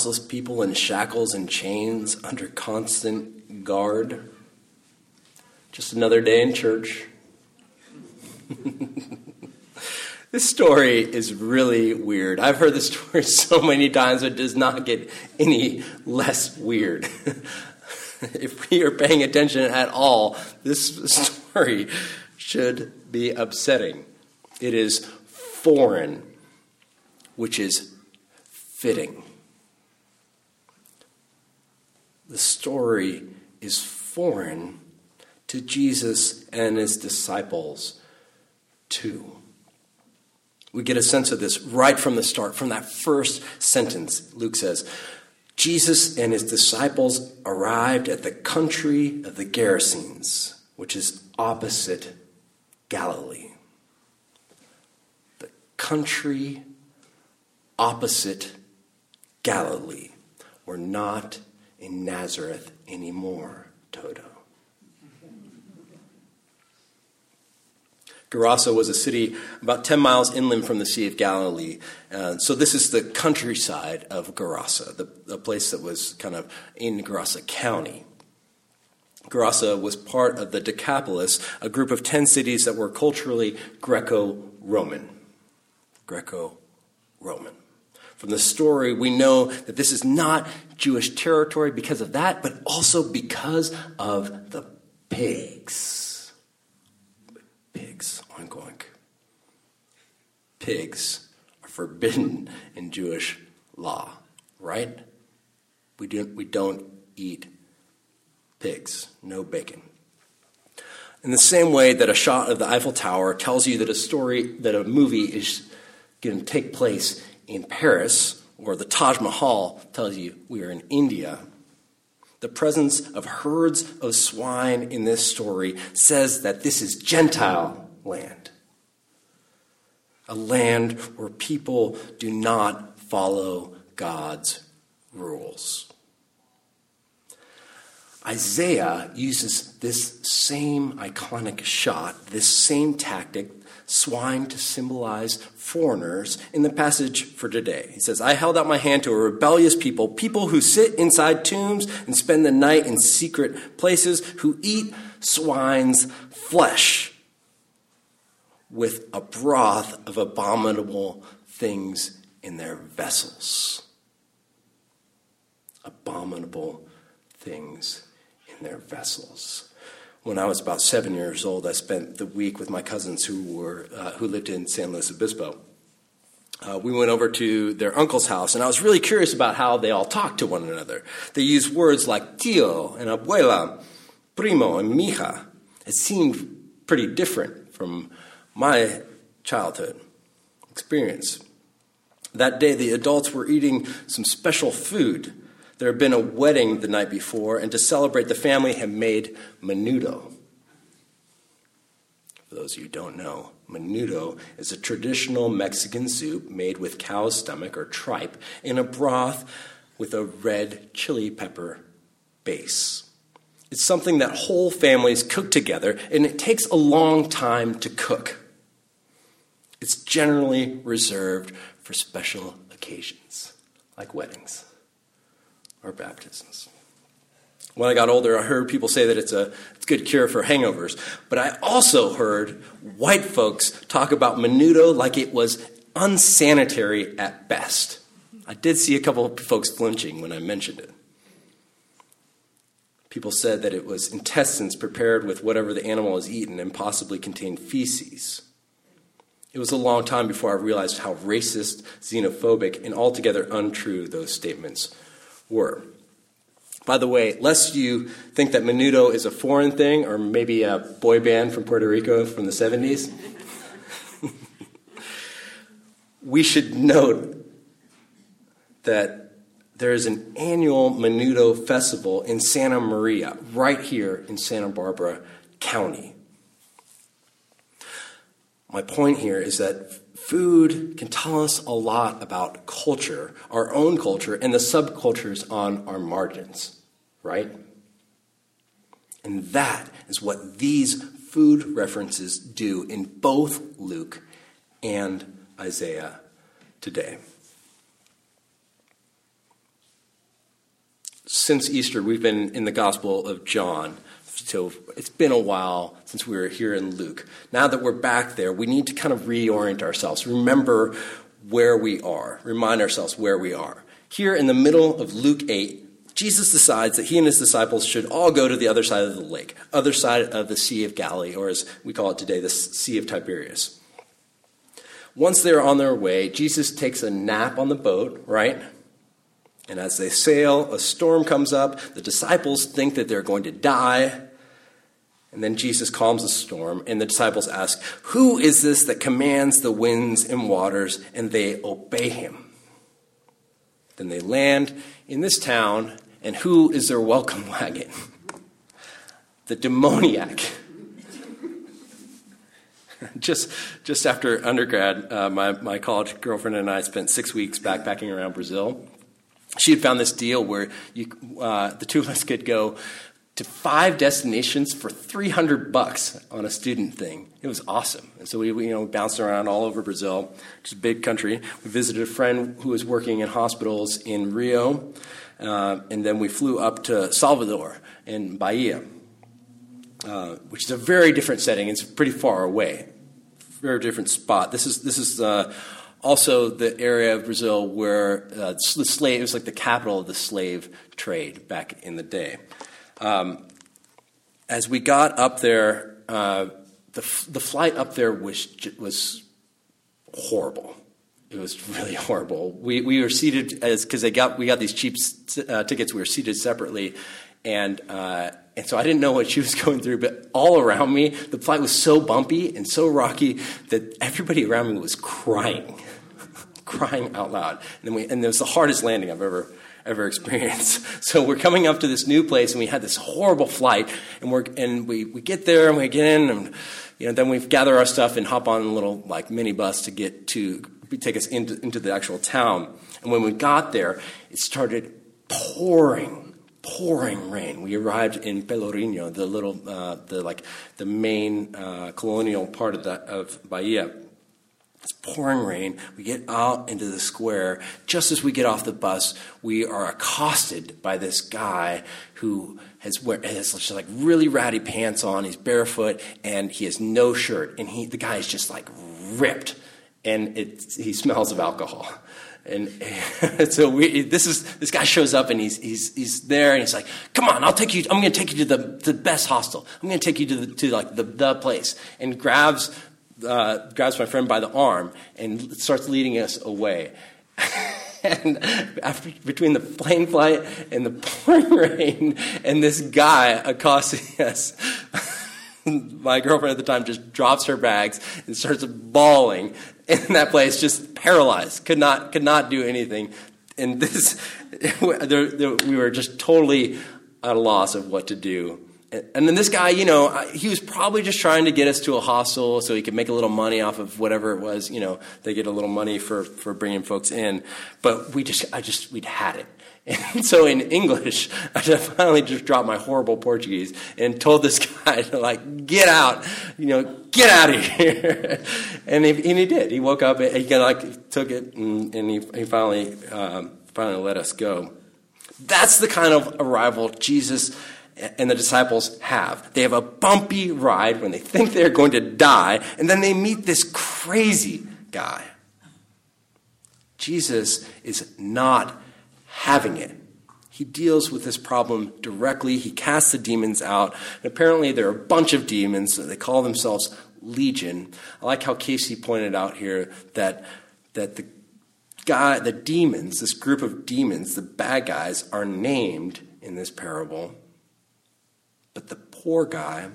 houseless people in shackles and chains under constant guard. Just another day in church. this story is really weird. I've heard this story so many times, it does not get any less weird. if we are paying attention at all, this story should be upsetting. It is foreign, which is fitting. The story is foreign to Jesus and his disciples, too. We get a sense of this right from the start, from that first sentence. Luke says, Jesus and his disciples arrived at the country of the Gerasenes, which is opposite Galilee. The country opposite Galilee. We're not in Nazareth anymore, Toto. Gerasa was a city about 10 miles inland from the Sea of Galilee. Uh, so, this is the countryside of Gerasa, the, the place that was kind of in Gerasa County. Gerasa was part of the Decapolis, a group of 10 cities that were culturally Greco Roman. Greco Roman. From the story, we know that this is not Jewish territory because of that, but also because of the pigs pigs, oink oink. Pigs are forbidden in Jewish law, right? We, don't, we don't eat pigs, no bacon. In the same way that a shot of the Eiffel Tower tells you that a story, that a movie is going to take place in Paris, or the Taj Mahal tells you we are in India, the presence of herds of swine in this story says that this is Gentile land. A land where people do not follow God's rules. Isaiah uses this same iconic shot, this same tactic swine to symbolize foreigners in the passage for today. He says, I held out my hand to a rebellious people, people who sit inside tombs and spend the night in secret places, who eat swine's flesh with a broth of abominable things in their vessels. Abominable things in their vessels when I was about seven years old, I spent the week with my cousins who were uh, who lived in San Luis Obispo. Uh, we went over to their uncle's house, and I was really curious about how they all talked to one another. They used words like tío and abuela, primo and mija. It seemed pretty different from my childhood experience. That day, the adults were eating some special food there had been a wedding the night before, and to celebrate, the family had made menudo. For those of you who don't know, menudo is a traditional Mexican soup made with cow's stomach or tripe in a broth with a red chili pepper base. It's something that whole families cook together, and it takes a long time to cook. It's generally reserved for special occasions, like weddings or baptisms. When I got older, I heard people say that it's a, it's good cure for hangovers. But I also heard white folks talk about menudo like it was unsanitary at best. I did see a couple of folks flinching when I mentioned it. People said that it was intestines prepared with whatever the animal has eaten and possibly contained feces. It was a long time before I realized how racist, xenophobic, and altogether untrue those statements were. By the way, lest you think that Menudo is a foreign thing or maybe a boy band from Puerto Rico from the 70s, we should note that there is an annual Menudo festival in Santa Maria, right here in Santa Barbara County. My point here is that food can tell us a lot about culture, our own culture, and the subcultures on our margins, right? And that is what these food references do in both Luke and Isaiah today. Since Easter, we've been in the Gospel of John, so it's been a while since we were here in Luke. Now that we're back there, we need to kind of reorient ourselves, remember where we are, remind ourselves where we are. Here in the middle of Luke 8, Jesus decides that he and his disciples should all go to the other side of the lake, other side of the Sea of Galilee, or as we call it today, the Sea of Tiberias. Once they're on their way, Jesus takes a nap on the boat, right? And as they sail, a storm comes up. The disciples think that they're going to die. And then Jesus calms the storm, and the disciples ask, Who is this that commands the winds and waters? And they obey him. Then they land in this town, and who is their welcome wagon? The demoniac. just, just after undergrad, uh, my, my college girlfriend and I spent six weeks backpacking around Brazil she had found this deal where you, uh, the two of us could go to five destinations for 300 bucks on a student thing. It was awesome. And so we, we you know, bounced around all over Brazil, which is a big country. We visited a friend who was working in hospitals in Rio, uh, and then we flew up to Salvador in Bahia, uh, which is a very different setting. It's pretty far away, very different spot. This is this is uh, also the area of Brazil where uh, the slave it was like the capital of the slave trade back in the day. Um, as we got up there, uh, the the flight up there was was horrible. It was really horrible. We we were seated as because they got we got these cheap uh, tickets. We were seated separately, and uh, and so I didn't know what she was going through. But all around me, the flight was so bumpy and so rocky that everybody around me was crying crying out loud. And, then we, and it was the hardest landing I've ever ever experienced. So we're coming up to this new place, and we had this horrible flight, and we're and we, we get there and we get in, and you know then we gather our stuff and hop on a little like minibus to get to take us into into the actual town. And when we got there, it started pouring, pouring rain. We arrived in Pelourinho, the little uh, the like the main uh, colonial part of the, of Bahia. It's pouring rain. We get out into the square. Just as we get off the bus, we are accosted by this guy who has, has just like really ratty pants on. He's barefoot and he has no shirt. And he, the guy is just like ripped. And it, he smells of alcohol. And so we, this is this guy shows up and he's he's he's there and he's like, "Come on, I'll take you. I'm going to take you to the the best hostel. I'm going to take you to the, to like the the place." And grabs uh, grabs my friend by the arm and starts leading us away. and after, between the plane flight and the pouring rain and this guy accosting us, my girlfriend at the time just drops her bags and starts bawling in that place, just paralyzed, could not could not do anything. And this, we were just totally at a loss of what to do. And then this guy, you know, he was probably just trying to get us to a hostel so he could make a little money off of whatever it was. You know, they get a little money for, for bringing folks in. But we just, I just, we'd had it. And so in English, I finally just dropped my horrible Portuguese and told this guy to like, get out, you know, get out of here. and, he, and he did. He woke up, and he kind of like took it, and, and he, he finally, um, finally let us go. That's the kind of arrival Jesus and the disciples have. They have a bumpy ride when they think they're going to die, and then they meet this crazy guy. Jesus is not having it. He deals with this problem directly. He casts the demons out. And apparently, there are a bunch of demons. So they call themselves Legion. I like how Casey pointed out here that, that the guy, the demons, this group of demons, the bad guys, are named in this parable but the poor guy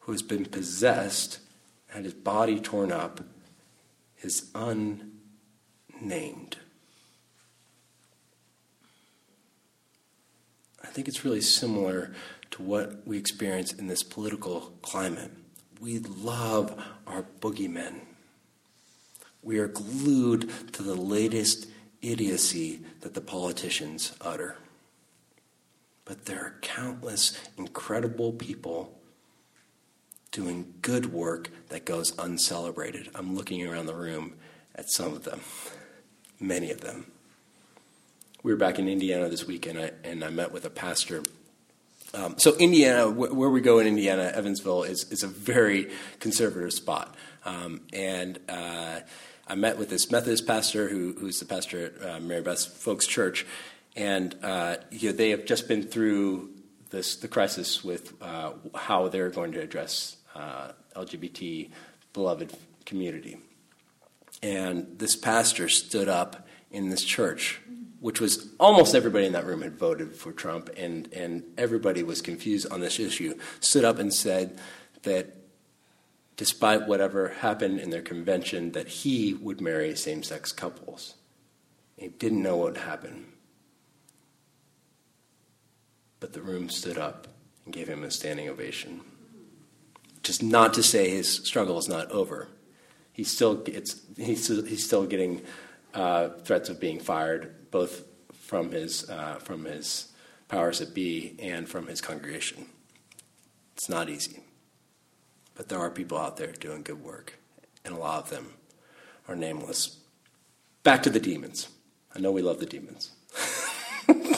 who has been possessed and his body torn up is unnamed. I think it's really similar to what we experience in this political climate. We love our boogeymen. We are glued to the latest idiocy that the politicians utter. But there are countless incredible people doing good work that goes uncelebrated. I'm looking around the room at some of them, many of them. we were back in Indiana this weekend, and I, and I met with a pastor. Um, so Indiana, wh- where we go in Indiana, Evansville is is a very conservative spot, um, and uh, I met with this Methodist pastor who, who's the pastor at uh, Mary Beth Folks Church, and uh, you know, they have just been through this the crisis with uh, how they're going to address uh, LGBT beloved community. And this pastor stood up in this church, which was almost everybody in that room had voted for Trump, and, and everybody was confused on this issue, stood up and said that despite whatever happened in their convention, that he would marry same sex couples. He didn't know what would happen. But the room stood up and gave him a standing ovation. Just not to say his struggle is not over. He still gets, he's, he's still getting uh, threats of being fired, both from his, uh, from his powers that be and from his congregation. It's not easy. But there are people out there doing good work, and a lot of them are nameless. Back to the demons. I know we love the demons.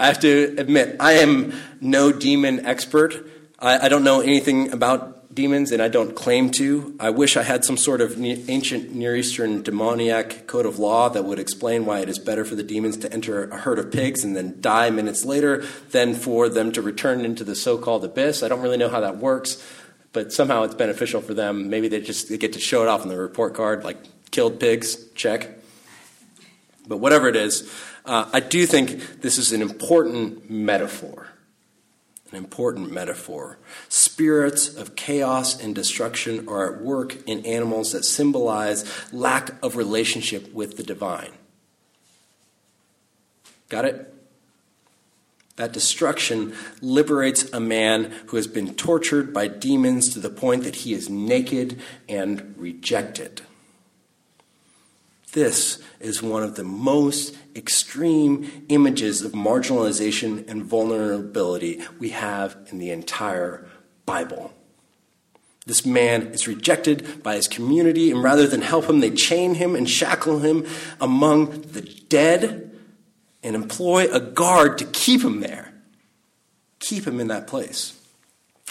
I have to admit, I am no demon expert. I, I, don't know anything about demons, and I don't claim to. I wish I had some sort of ancient Near Eastern demoniac code of law that would explain why it is better for the demons to enter a herd of pigs and then die minutes later than for them to return into the so called abyss. I don't really know how that works but somehow it's beneficial for them. Maybe they just they get to show it off on the report card, like killed pigs, check. But whatever it is, uh, I do think this is an important metaphor. An important metaphor. Spirits of chaos and destruction are at work in animals that symbolize lack of relationship with the divine. Got it? That destruction liberates a man who has been tortured by demons to the point that he is naked and rejected. This is one of the most extreme images of marginalization and vulnerability we have in the entire Bible. This man is rejected by his community, and rather than help him, they chain him and shackle him among the dead and employ a guard to keep him there, keep him in that place.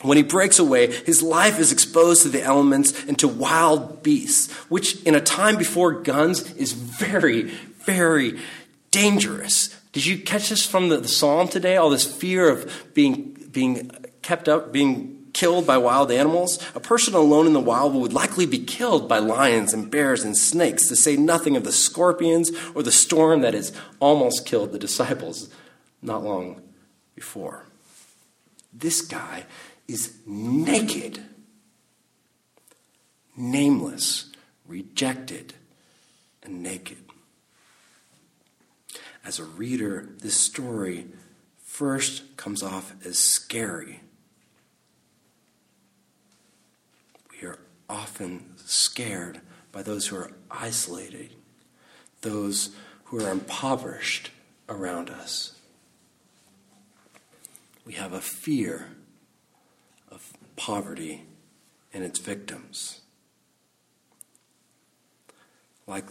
When he breaks away, his life is exposed to the elements and to wild beasts, which in a time before guns is very, very dangerous. Did you catch this from the, the psalm today? All this fear of being, being kept up, being killed by wild animals. A person alone in the wild would likely be killed by lions and bears and snakes, to say nothing of the scorpions or the storm that has almost killed the disciples not long before. This guy is naked, nameless, rejected, and naked. As a reader, this story first comes off as scary We are often scared by those who are isolated, those who are impoverished around us. We have a fear poverty and its victims. Like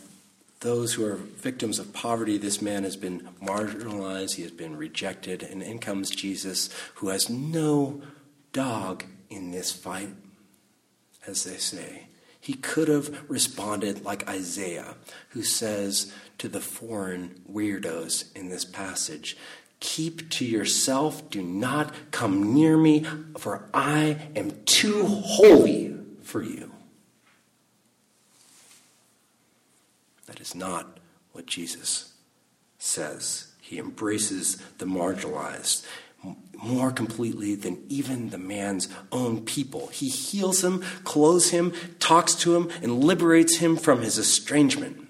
those who are victims of poverty, this man has been marginalized, he has been rejected, and in comes Jesus, who has no dog in this fight as they say. He could have responded like Isaiah, who says to the foreign weirdos in this passage, Keep to yourself, do not come near me, for I am too holy for you. That is not what Jesus says. He embraces the marginalized more completely than even the man's own people. He heals him, clothes him, talks to him, and liberates him from his estrangement.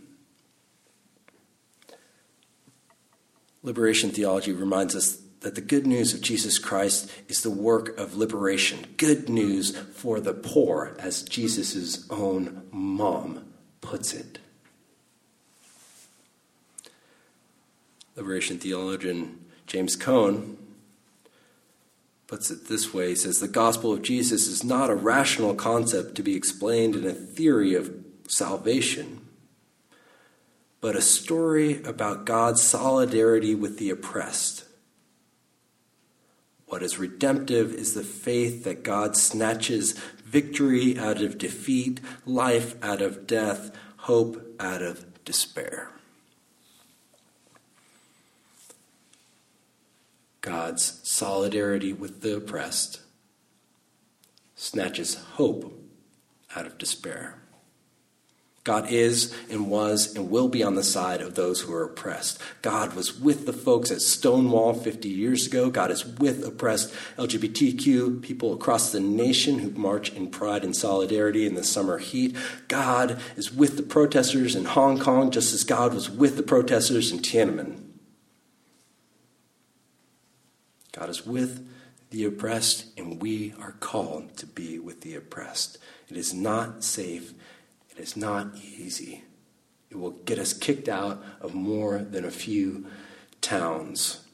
Liberation theology reminds us that the good news of Jesus Christ is the work of liberation, good news for the poor, as Jesus' own mom puts it. Liberation theologian James Cone puts it this way he says the gospel of jesus is not a rational concept to be explained in a theory of salvation but a story about God's solidarity with the oppressed. What is redemptive is the faith that God snatches victory out of defeat, life out of death, hope out of despair. God's solidarity with the oppressed snatches hope out of despair. God is and was and will be on the side of those who are oppressed. God was with the folks at Stonewall 50 years ago. God is with oppressed LGBTQ people across the nation who march in pride and solidarity in the summer heat. God is with the protesters in Hong Kong just as God was with the protesters in Tiananmen. God is with the oppressed, and we are called to be with the oppressed. It is not safe it is not easy. It will get us kicked out of more than a few towns.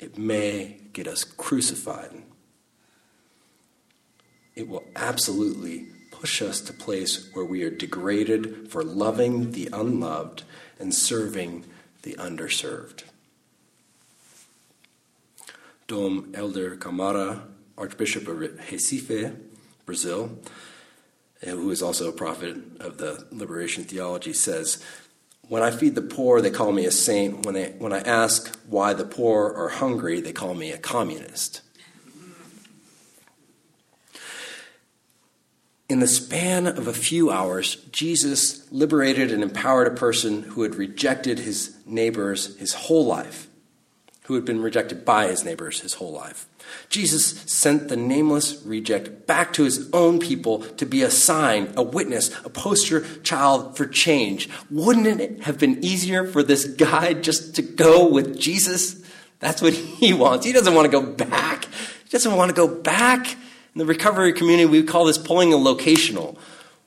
It may get us crucified. It will absolutely push us to place where we are degraded for loving the unloved and serving the underserved. Dom Helder Camara, Archbishop of Recife, Brazil, who is also a prophet of the liberation theology, says, When I feed the poor, they call me a saint. When, they, when I ask why the poor are hungry, they call me a communist. In the span of a few hours, Jesus liberated and empowered a person who had rejected his neighbors his whole life, who had been rejected by his neighbors his whole life. Jesus sent the nameless reject back to his own people to be a sign, a witness, a poster child for change. Wouldn't it have been easier for this guy just to go with Jesus? That's what he wants. He doesn't want to go back. He doesn't want to go back. In the recovery community, we call this pulling a locational.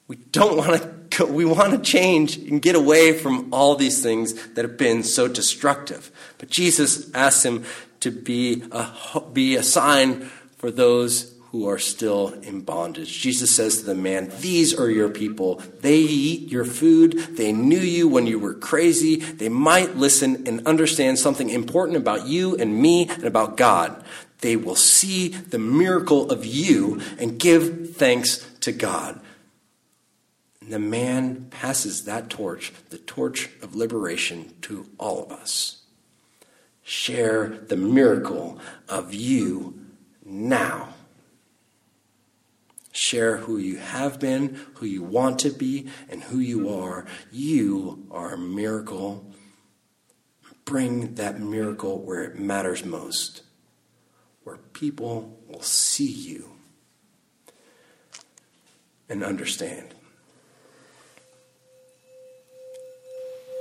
We don't want to we want to change and get away from all these things that have been so destructive. But Jesus asks him to be a, be a sign for those who are still in bondage. Jesus says to the man, These are your people. They eat your food. They knew you when you were crazy. They might listen and understand something important about you and me and about God. They will see the miracle of you and give thanks to God. And the man passes that torch, the torch of liberation, to all of us share the miracle of you now. Share who you have been, who you want to be, and who you are. You are a miracle. Bring that miracle where it matters most, where people will see you and understand.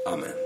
Amen.